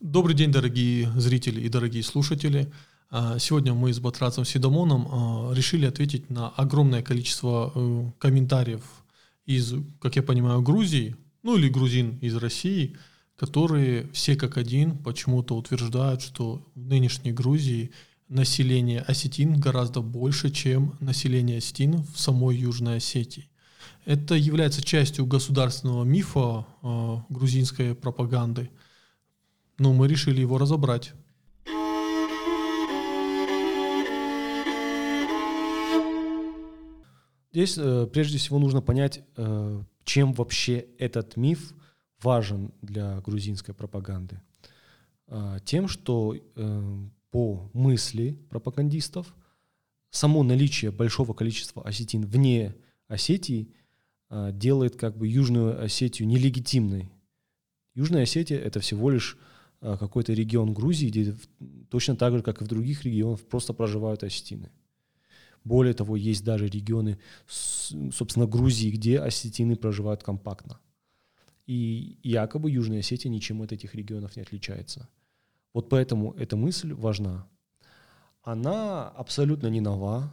Добрый день, дорогие зрители и дорогие слушатели. А, сегодня мы с Батрацем Сидомоном а, решили ответить на огромное количество э, комментариев из, как я понимаю, Грузии, ну или грузин из России, которые все как один почему-то утверждают, что в нынешней Грузии население осетин гораздо больше, чем население осетин в самой Южной Осетии. Это является частью государственного мифа э, грузинской пропаганды – ну, мы решили его разобрать. Здесь э, прежде всего нужно понять, э, чем вообще этот миф важен для грузинской пропаганды. Э, тем, что э, по мысли пропагандистов само наличие большого количества осетин вне Осетии э, делает как бы Южную Осетию нелегитимной. Южная Осетия это всего лишь какой-то регион Грузии, где точно так же, как и в других регионах, просто проживают осетины. Более того, есть даже регионы, собственно, Грузии, где осетины проживают компактно. И якобы Южная Осетия ничем от этих регионов не отличается. Вот поэтому эта мысль важна. Она абсолютно не нова.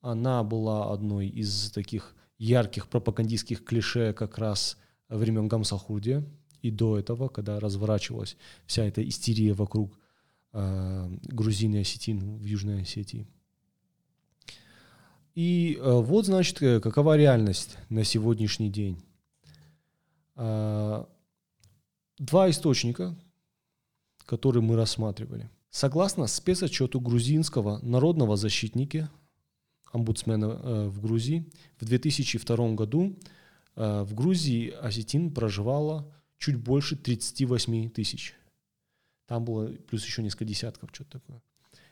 Она была одной из таких ярких пропагандистских клише как раз времен Гамсахурдия, и до этого, когда разворачивалась вся эта истерия вокруг э, грузин и осетин в Южной Осетии. И э, вот, значит, э, какова реальность на сегодняшний день. Э, два источника, которые мы рассматривали. Согласно спецотчету грузинского народного защитника, омбудсмена э, в Грузии, в 2002 году э, в Грузии осетин проживало чуть больше 38 тысяч. Там было плюс еще несколько десятков, что-то такое.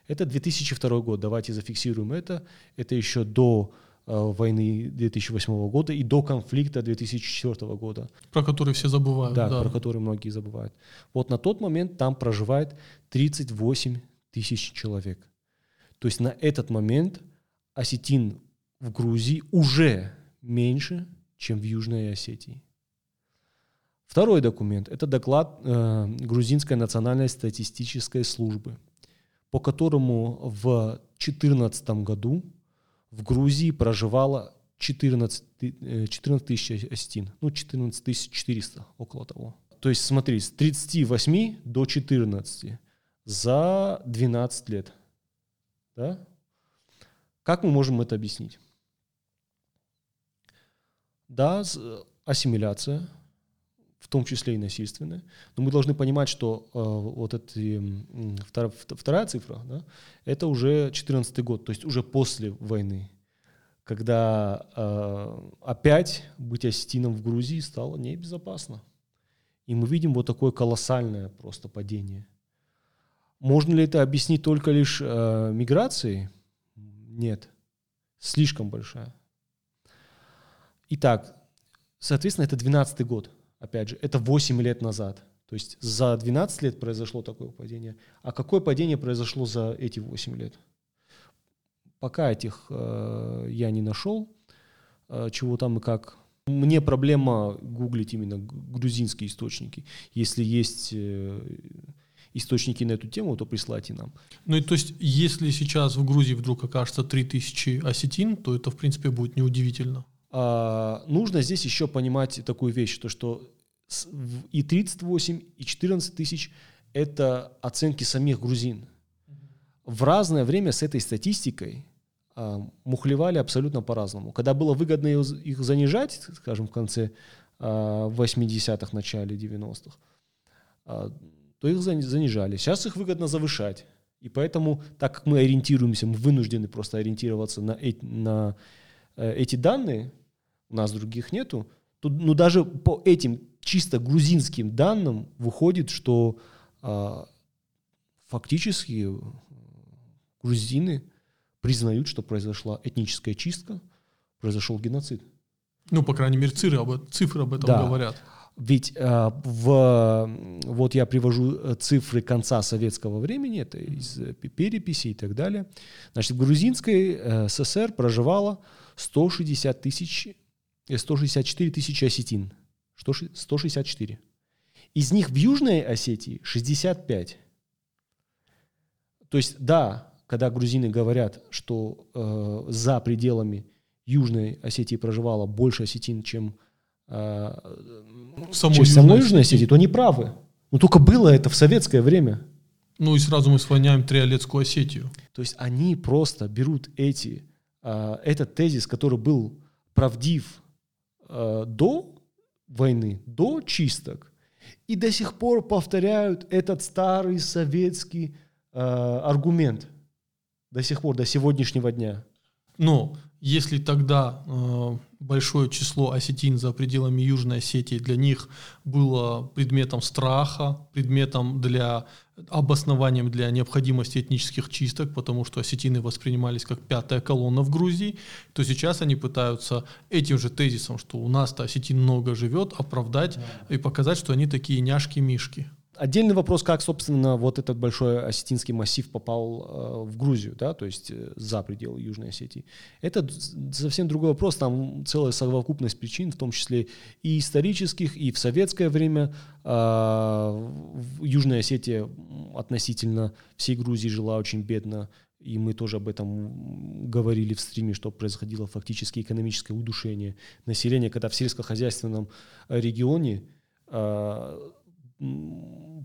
Это 2002 год, давайте зафиксируем это. Это еще до э, войны 2008 года и до конфликта 2004 года. Про который все забывают. Да, да, про который многие забывают. Вот на тот момент там проживает 38 тысяч человек. То есть на этот момент осетин в Грузии уже меньше, чем в Южной Осетии. Второй документ – это доклад э, Грузинской национальной статистической службы, по которому в 2014 году в Грузии проживало 14, 14 э, тысяч осетин, ну 14 400, около того. То есть смотри, с 38 до 14 за 12 лет. Да? Как мы можем это объяснить? Да, ассимиляция – в том числе и насильственное. Но мы должны понимать, что э, вот эта э, вторая, вторая цифра, да, это уже 14 год, то есть уже после войны, когда э, опять быть осетином в Грузии стало небезопасно. И мы видим вот такое колоссальное просто падение. Можно ли это объяснить только лишь э, миграцией? Нет. Слишком большая. Итак, соответственно, это 12 год опять же, это 8 лет назад. То есть за 12 лет произошло такое падение. А какое падение произошло за эти 8 лет? Пока этих э, я не нашел, э, чего там и как. Мне проблема гуглить именно грузинские источники. Если есть э, источники на эту тему, то присылайте нам. Ну и то есть, если сейчас в Грузии вдруг окажется 3000 осетин, то это, в принципе, будет неудивительно. А, нужно здесь еще понимать такую вещь, то что и 38, и 14 тысяч – это оценки самих грузин. В разное время с этой статистикой а, мухлевали абсолютно по-разному. Когда было выгодно их занижать, скажем, в конце а, 80-х, начале 90-х, а, то их занижали. Сейчас их выгодно завышать. И поэтому, так как мы ориентируемся, мы вынуждены просто ориентироваться на, эти, на э, эти данные, у нас других нету, то ну, даже по этим чисто грузинским данным выходит, что а, фактически э, грузины признают, что произошла этническая чистка, произошел геноцид. Ну, по крайней мере, цифры об, цифры об этом да. говорят. Ведь э, в, вот я привожу э, цифры конца советского времени, это из э, переписи и так далее. Значит, в грузинской э, ССР проживало 160 тысяч 164 тысячи осетин. 164. Из них в Южной Осетии 65. То есть, да, когда грузины говорят, что э, за пределами Южной Осетии проживало больше осетин, чем э, самой, чем самой Южной Осетии, то они правы. Но только было это в советское время. Ну и сразу мы склоняем Триолетскую Осетию. То есть они просто берут эти, э, этот тезис, который был правдив э, до войны, до чисток, и до сих пор повторяют этот старый советский э, аргумент до сих пор, до сегодняшнего дня. Но если тогда э, большое число осетин за пределами Южной Осетии для них было предметом страха, предметом для обоснованием для необходимости этнических чисток, потому что осетины воспринимались как пятая колонна в Грузии, то сейчас они пытаются этим же тезисом, что у нас-то осетин много живет, оправдать да. и показать, что они такие няшки-мишки. Отдельный вопрос, как, собственно, вот этот большой осетинский массив попал э, в Грузию, да, то есть э, за пределы Южной Осетии. Это совсем другой вопрос, там целая совокупность причин, в том числе и исторических, и в советское время э, Южная Осетия относительно всей Грузии жила очень бедно, и мы тоже об этом говорили в стриме, что происходило фактически экономическое удушение населения, когда в сельскохозяйственном регионе э,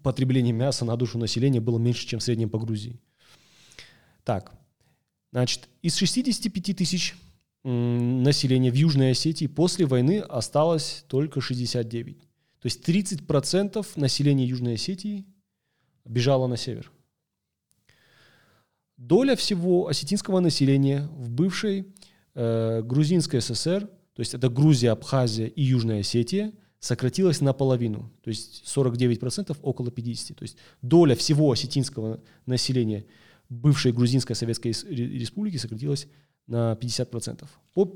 потребление мяса на душу населения было меньше, чем в среднем по Грузии. Так, значит, из 65 тысяч населения в Южной Осетии после войны осталось только 69. То есть 30% населения Южной Осетии бежало на север. Доля всего осетинского населения в бывшей э, грузинской ССР, то есть это Грузия, Абхазия и Южная Осетия, сократилась наполовину, то есть 49%, около 50%. То есть доля всего осетинского населения бывшей Грузинской Советской Республики сократилась на 50%. По...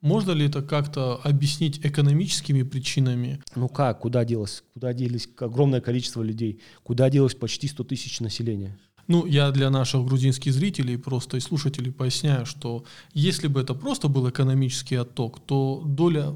Можно ли это как-то объяснить экономическими причинами? Ну как, куда делось? Куда делись огромное количество людей? Куда делось почти 100 тысяч населения? Ну, я для наших грузинских зрителей просто и слушателей поясняю, что если бы это просто был экономический отток, то доля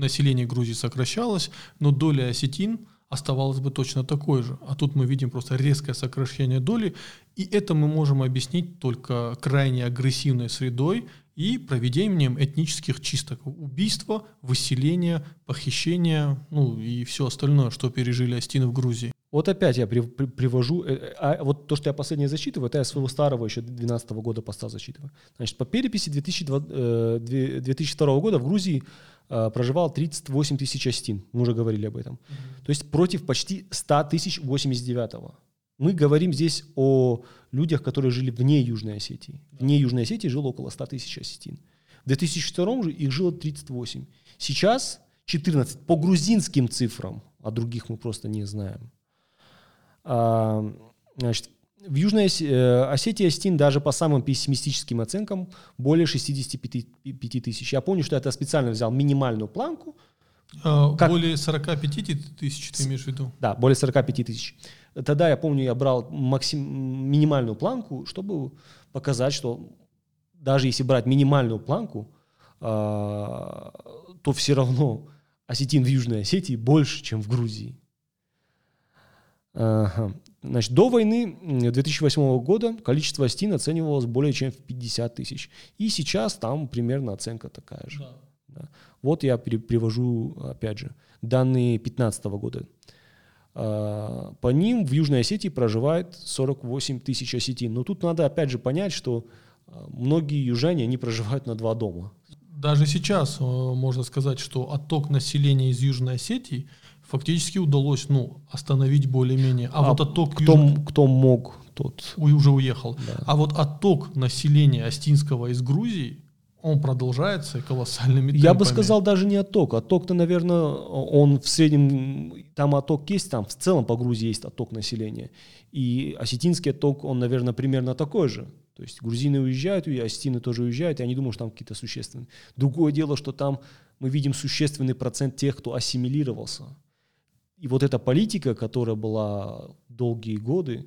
население Грузии сокращалось, но доля осетин оставалась бы точно такой же. А тут мы видим просто резкое сокращение доли, и это мы можем объяснить только крайне агрессивной средой и проведением этнических чисток. Убийства, выселения, похищения, ну и все остальное, что пережили осетины в Грузии. Вот опять я при, при, привожу, э, э, а вот то, что я последнее засчитываю, это я своего старого еще 2012 года поста засчитываю. Значит, по переписи 2002, 2002 э, года в Грузии проживало 38 тысяч астин, мы уже говорили об этом. Mm-hmm. То есть против почти 100 тысяч 89-го. Мы говорим здесь о людях, которые жили вне Южной Осетии. Вне Южной Осетии жило около 100 тысяч осетин. В 2002 же их жило 38. Сейчас 14 по грузинским цифрам, а других мы просто не знаем. Значит, в Южной э, Осетии Осетин даже по самым пессимистическим оценкам более 65 тысяч. Я помню, что я специально взял минимальную планку. А, как... Более 45 тысяч ты имеешь в виду? Да, более 45 тысяч. Тогда я помню, я брал максим... минимальную планку, чтобы показать, что даже если брать минимальную планку, а, то все равно осетин в Южной Осетии больше, чем в Грузии. Значит, до войны 2008 года количество астин оценивалось более чем в 50 тысяч. И сейчас там примерно оценка такая же. Да. Да. Вот я привожу, опять же, данные 2015 года. А, по ним в Южной Осетии проживает 48 тысяч осетин. Но тут надо опять же понять, что а, многие южане, они проживают на два дома. Даже сейчас э, можно сказать, что отток населения из Южной Осетии – фактически удалось ну, остановить более-менее. А, а вот отток... Кто, юж... кто мог, тот... Уже уехал. Да. А вот отток населения Остинского из Грузии, он продолжается колоссальными темпами. Я бы сказал даже не отток. Отток-то, наверное, он в среднем, там отток есть, там в целом по Грузии есть отток населения. И осетинский отток, он, наверное, примерно такой же. То есть грузины уезжают, и осетины тоже уезжают, я не думаю, что там какие-то существенные. Другое дело, что там мы видим существенный процент тех, кто ассимилировался. И вот эта политика, которая была долгие годы,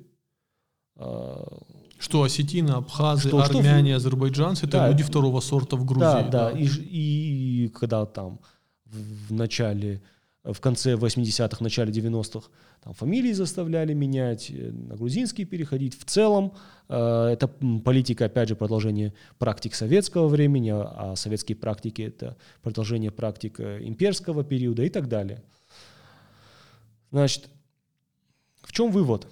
а, что осетины, абхазы, что, армяне, что, азербайджанцы, это да, люди второго сорта в Грузии. Да, да, да. И, и когда там в начале в конце 80-х, начале 90-х там фамилии заставляли менять, э, на грузинский переходить. В целом э, это политика, опять же, продолжение практик советского времени, а, а советские практики — это продолжение практик э, имперского периода и так далее. Значит, в чем вывод?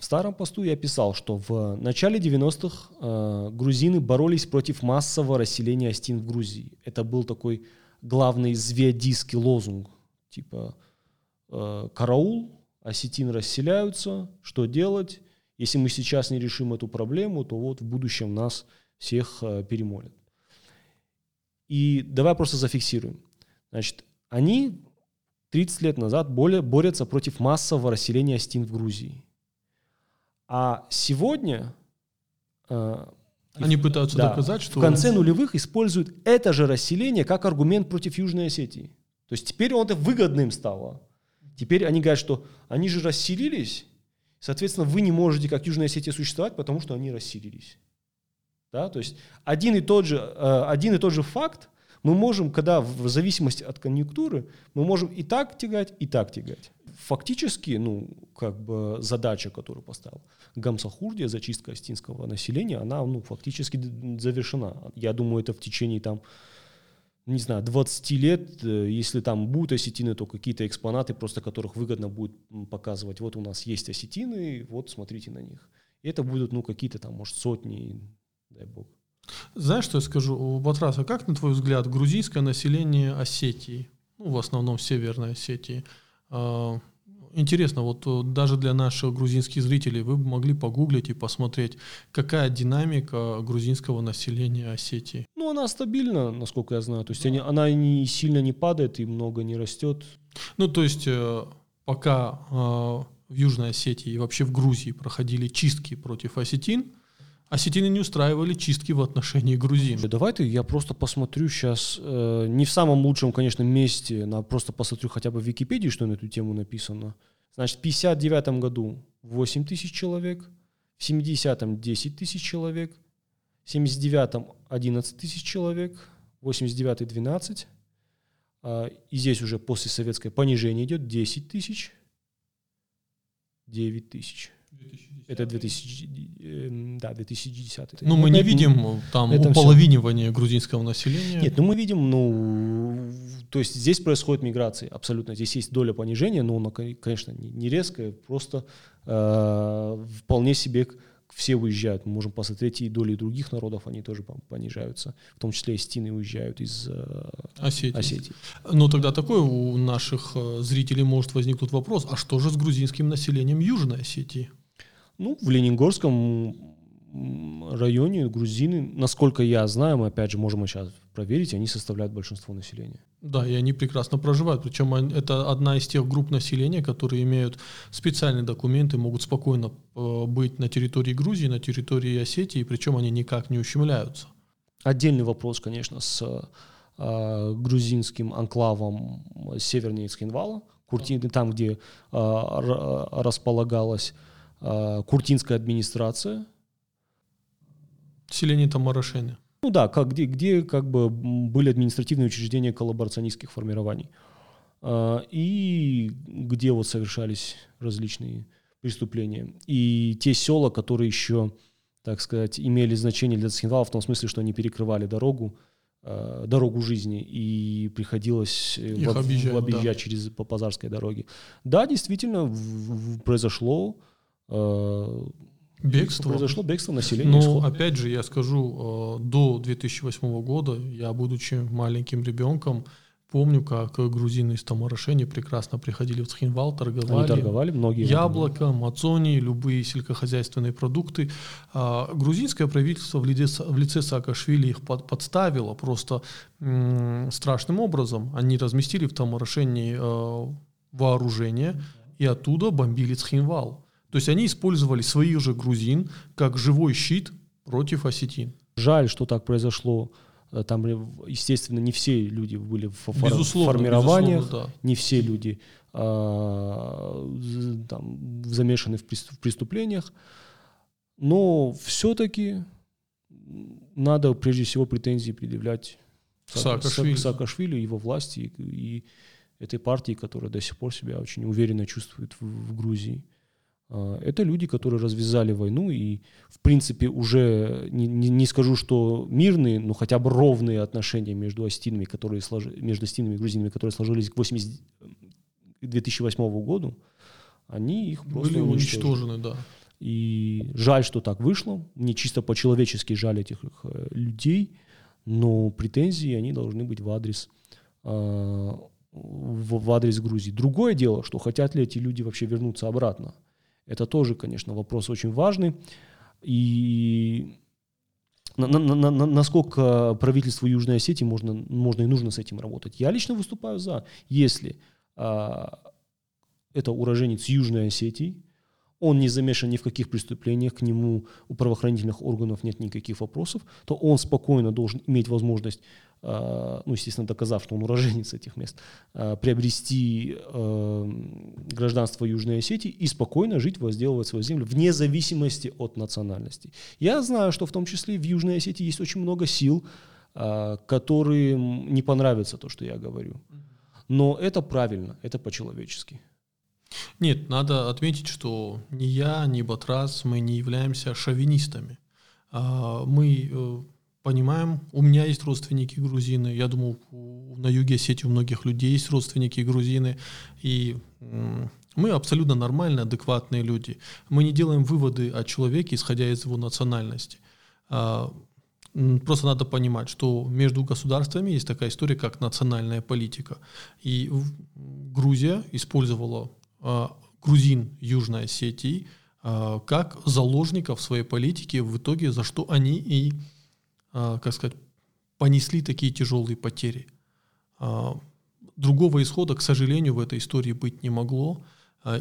В старом посту я писал, что в начале 90-х э, грузины боролись против массового расселения остин в Грузии. Это был такой главный звездийский лозунг, типа э, «караул», осетин расселяются, что делать? Если мы сейчас не решим эту проблему, то вот в будущем нас всех э, перемолят. И давай просто зафиксируем. Значит, они 30 лет назад более борются против массового расселения остин в Грузии. А сегодня э, они пытаются да, доказать, что... В конце нулевых используют это же расселение как аргумент против Южной Осетии. То есть теперь он это выгодным стало. Теперь они говорят, что они же расселились, соответственно, вы не можете как Южная Осетия существовать, потому что они расселились. Да? То есть один и, тот же, э, один и тот же факт мы можем, когда в зависимости от конъюнктуры, мы можем и так тягать, и так тягать. Фактически, ну, как бы задача, которую поставил Гамсахурдия, зачистка астинского населения, она, ну, фактически завершена. Я думаю, это в течение там не знаю, 20 лет, э, если там будут осетины, то какие-то экспонаты, просто которых выгодно будет показывать. Вот у нас есть осетины, вот смотрите на них. И это будут, ну, какие-то там, может, сотни, дай бог. Знаешь, что я скажу? Батрас, а как, на твой взгляд, грузинское население Осетии, ну, в основном Северной Осетии, а, Интересно, вот э, даже для наших грузинских зрителей вы бы могли погуглить и посмотреть, какая динамика грузинского населения Осетии. Ну, она стабильна, насколько я знаю. То есть да. они, она не сильно не падает и много не растет. Ну, то есть э, пока э, в Южной Осетии и вообще в Грузии проходили чистки против осетин, Осетины не устраивали чистки в отношении грузин. Давай-то я просто посмотрю сейчас, э, не в самом лучшем, конечно, месте, но просто посмотрю хотя бы в Википедии, что на эту тему написано. Значит, в 59 году 8 тысяч человек, в 70-м 10 тысяч человек, в 79-м 11 тысяч человек, 89-й 12, а, и здесь уже после советское понижение идет 10 тысяч, 9 тысяч. 2010. Это 2000, э, да, 2010. Ну, мы не видим там уполовинивания грузинского населения. Нет, ну мы видим, ну, то есть здесь происходит миграция, абсолютно. Здесь есть доля понижения, но она, конечно, не резкая, просто э, вполне себе все уезжают. Мы можем посмотреть и доли других народов, они тоже понижаются. В том числе и стины уезжают из э, Осетии. Осетии. Но тогда такой у наших э, зрителей может возникнуть вопрос, а что же с грузинским населением Южной Осетии? Ну, в Ленингорском районе грузины, насколько я знаю, мы опять же можем сейчас проверить, они составляют большинство населения. Да, и они прекрасно проживают. Причем это одна из тех групп населения, которые имеют специальные документы, могут спокойно э, быть на территории Грузии, на территории Осетии, причем они никак не ущемляются. Отдельный вопрос, конечно, с э, грузинским анклавом севернее Цхинвала, Куртины, там, где э, располагалась куртинская администрация. Селение Тамарашены. Ну да, как, где, где как бы были административные учреждения коллаборационистских формирований. Э, и где вот совершались различные преступления. И те села, которые еще, так сказать, имели значение для Цхинвала в том смысле, что они перекрывали дорогу, э, дорогу жизни, и приходилось э, в, объезжать, в объезжать да. через по Пазарской дороге. Да, действительно, в, в, произошло бегство. Произошло бегство населения. Но исход. опять же, я скажу, э, до 2008 года я, будучи маленьким ребенком, помню, как грузины из Тамарашени прекрасно приходили в Цхинвал, торговали. Они торговали, многие. Яблоко, мацони, любые сельскохозяйственные продукты. А грузинское правительство в лице, в лице Саакашвили их под, подставило просто м- страшным образом. Они разместили в Тамарашени э, вооружение и оттуда бомбили Цхинвал. То есть они использовали своих же грузин как живой щит против осетин. Жаль, что так произошло. Э, там, естественно, не все люди были в безусловно, формированиях, безусловно, да. не все люди а, там, замешаны в преступлениях. Но все-таки надо прежде всего претензии предъявлять Саакашвили, Саакашвили его власти и, и этой партии, которая до сих пор себя очень уверенно чувствует в, в Грузии. А, это люди, которые развязали войну и, в принципе, уже не, не, не скажу, что мирные, но хотя бы ровные отношения между остинами, которые сложи, между остинами и грузинами, которые сложились к 80, 2008 году, они их просто были уничтожены, да. И жаль, что так вышло. Мне чисто по-человечески жаль этих э, людей, но претензии они должны быть в адрес э, в, в адрес Грузии. Другое дело, что хотят ли эти люди вообще вернуться обратно. Это тоже, конечно, вопрос очень важный. И на, на, на, на, насколько правительству Южной Осетии можно, можно и нужно с этим работать. Я лично выступаю за, если а, это уроженец Южной Осетии, он не замешан ни в каких преступлениях, к нему у правоохранительных органов нет никаких вопросов, то он спокойно должен иметь возможность, а, ну, естественно, доказав, что он уроженец этих мест, а, приобрести а, гражданство Южной Осетии и спокойно жить, возделывать свою землю вне зависимости от национальности. Я знаю, что в том числе в Южной Осетии есть очень много сил, которые не понравится то, что я говорю. Но это правильно, это по-человечески. Нет, надо отметить, что ни я, ни Батрас, мы не являемся шовинистами. А, мы э, понимаем, у меня есть родственники грузины, я думаю, на юге Осетии у многих людей есть родственники грузины, и мы абсолютно нормальные, адекватные люди. Мы не делаем выводы о человеке, исходя из его национальности. А, просто надо понимать, что между государствами есть такая история, как национальная политика. И Грузия использовала грузин Южной Осетии э, как заложников своей политики, в итоге за что они и, э, как сказать, понесли такие тяжелые потери. Другого исхода, к сожалению, в этой истории быть не могло.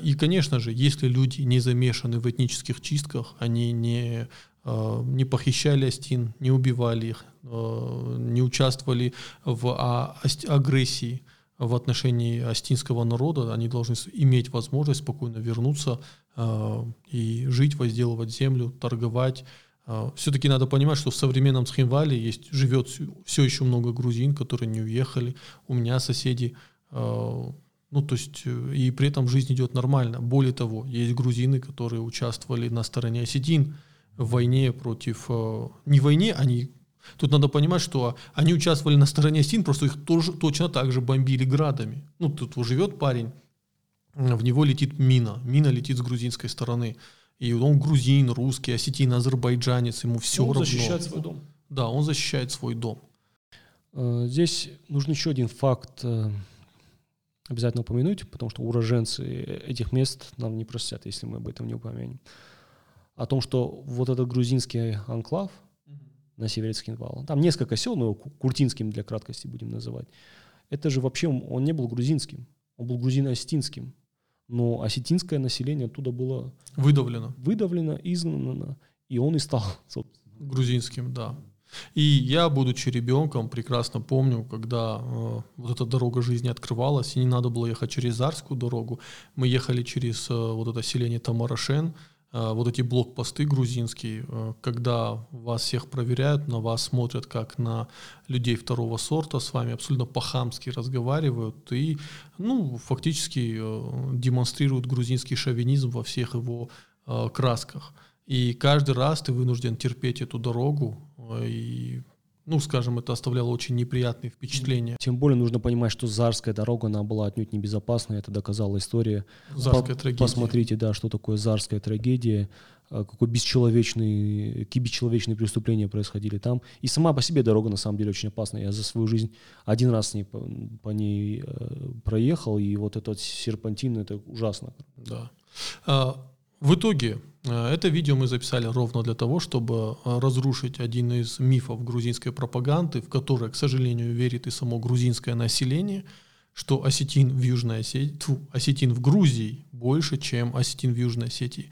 И, конечно же, если люди не замешаны в этнических чистках, они не, не похищали Астин, не убивали их, не участвовали в а, агрессии, в отношении астинского народа, они должны иметь возможность спокойно вернуться э, и жить, возделывать землю, торговать. Э, все-таки надо понимать, что в современном Схимвале есть, живет все еще много грузин, которые не уехали. У меня соседи, э, ну то есть, э, и при этом жизнь идет нормально. Более того, есть грузины, которые участвовали на стороне осетин в войне против, э, не войне, они Тут надо понимать, что они участвовали на стороне Син, просто их тоже точно так же бомбили градами. Ну, тут живет парень, в него летит мина. Мина летит с грузинской стороны. И он грузин, русский, осетин, азербайджанец, ему все он равно. Он защищает свой дом. Да, он защищает свой дом. Э, здесь нужно еще один факт э, обязательно упомянуть, потому что уроженцы этих мест нам не простят, если мы об этом не упомянем. О том, что вот этот грузинский анклав – на севере Цхинвала. Там несколько сел, мы его Куртинским для краткости будем называть. Это же вообще, он не был грузинским, он был грузино-осетинским. Но осетинское население оттуда было... Выдавлено. Выдавлено, изгнано, и он и стал, собственно. Грузинским, да. И я, будучи ребенком, прекрасно помню, когда э, вот эта дорога жизни открывалась, и не надо было ехать через Зарскую дорогу, мы ехали через э, вот это селение Тамарашен, вот эти блокпосты грузинские, э, когда вас всех проверяют, на вас смотрят как на людей второго сорта, с вами абсолютно по-хамски разговаривают и, ну, фактически э, демонстрируют грузинский шовинизм во всех его красках. И каждый раз ты вынужден терпеть эту дорогу и ну, скажем, это оставляло очень неприятные впечатления. Тем более нужно понимать, что Зарская дорога, она была отнюдь небезопасной, это доказала история. Зарская По- трагедия. Посмотрите, да, что такое Зарская трагедия, а, какой бесчеловечный, какие бесчеловечные преступления происходили там. И сама по себе дорога на самом деле очень опасная. Я за свою жизнь один раз с ней, по, по ней э, проехал, и вот этот серпантин, это ужасно. Да. В итоге Э, это видео мы записали ровно для того, чтобы э, разрушить один из мифов грузинской пропаганды, в который, к сожалению, верит и само грузинское население, что осетин в Южной Осетии, тьфу, осетин в Грузии больше, чем осетин в Южной Осетии.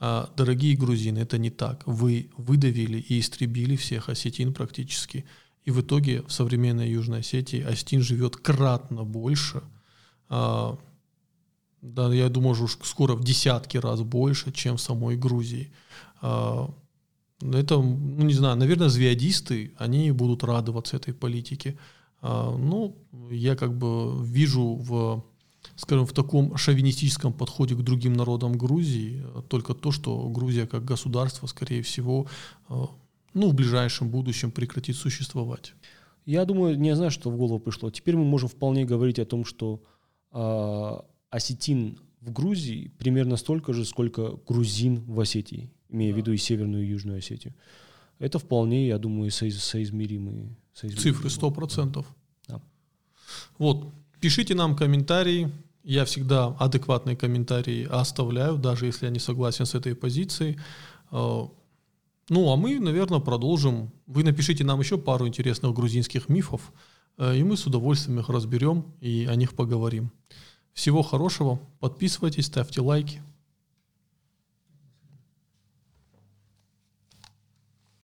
А, дорогие грузины, это не так. Вы выдавили и истребили всех осетин практически. И в итоге в современной Южной Осетии осетин живет кратно больше, а, да, я думаю, уже скоро в десятки раз больше, чем в самой Грузии. А, это, ну не знаю, наверное, звеодисты, они будут радоваться этой политике. А, ну, я как бы вижу в, скажем, в таком шовинистическом подходе к другим народам Грузии только то, что Грузия как государство, скорее всего, а, ну, в ближайшем будущем прекратит существовать. Я думаю, не знаю, что в голову пришло. Теперь мы можем вполне говорить о том, что осетин в Грузии примерно столько же, сколько грузин в Осетии, имея в виду и Северную, и Южную Осетию. Это вполне, я думаю, соиз, соизмеримые, соизмеримые. Цифры 100%. Да. Вот, пишите нам комментарии. Я всегда адекватные комментарии оставляю, даже если я не согласен с этой позицией. А, ну, а мы, наверное, продолжим. Вы напишите нам еще пару интересных грузинских мифов, э, и мы с удовольствием их разберем и о них поговорим. Всего хорошего, подписывайтесь, ставьте лайки.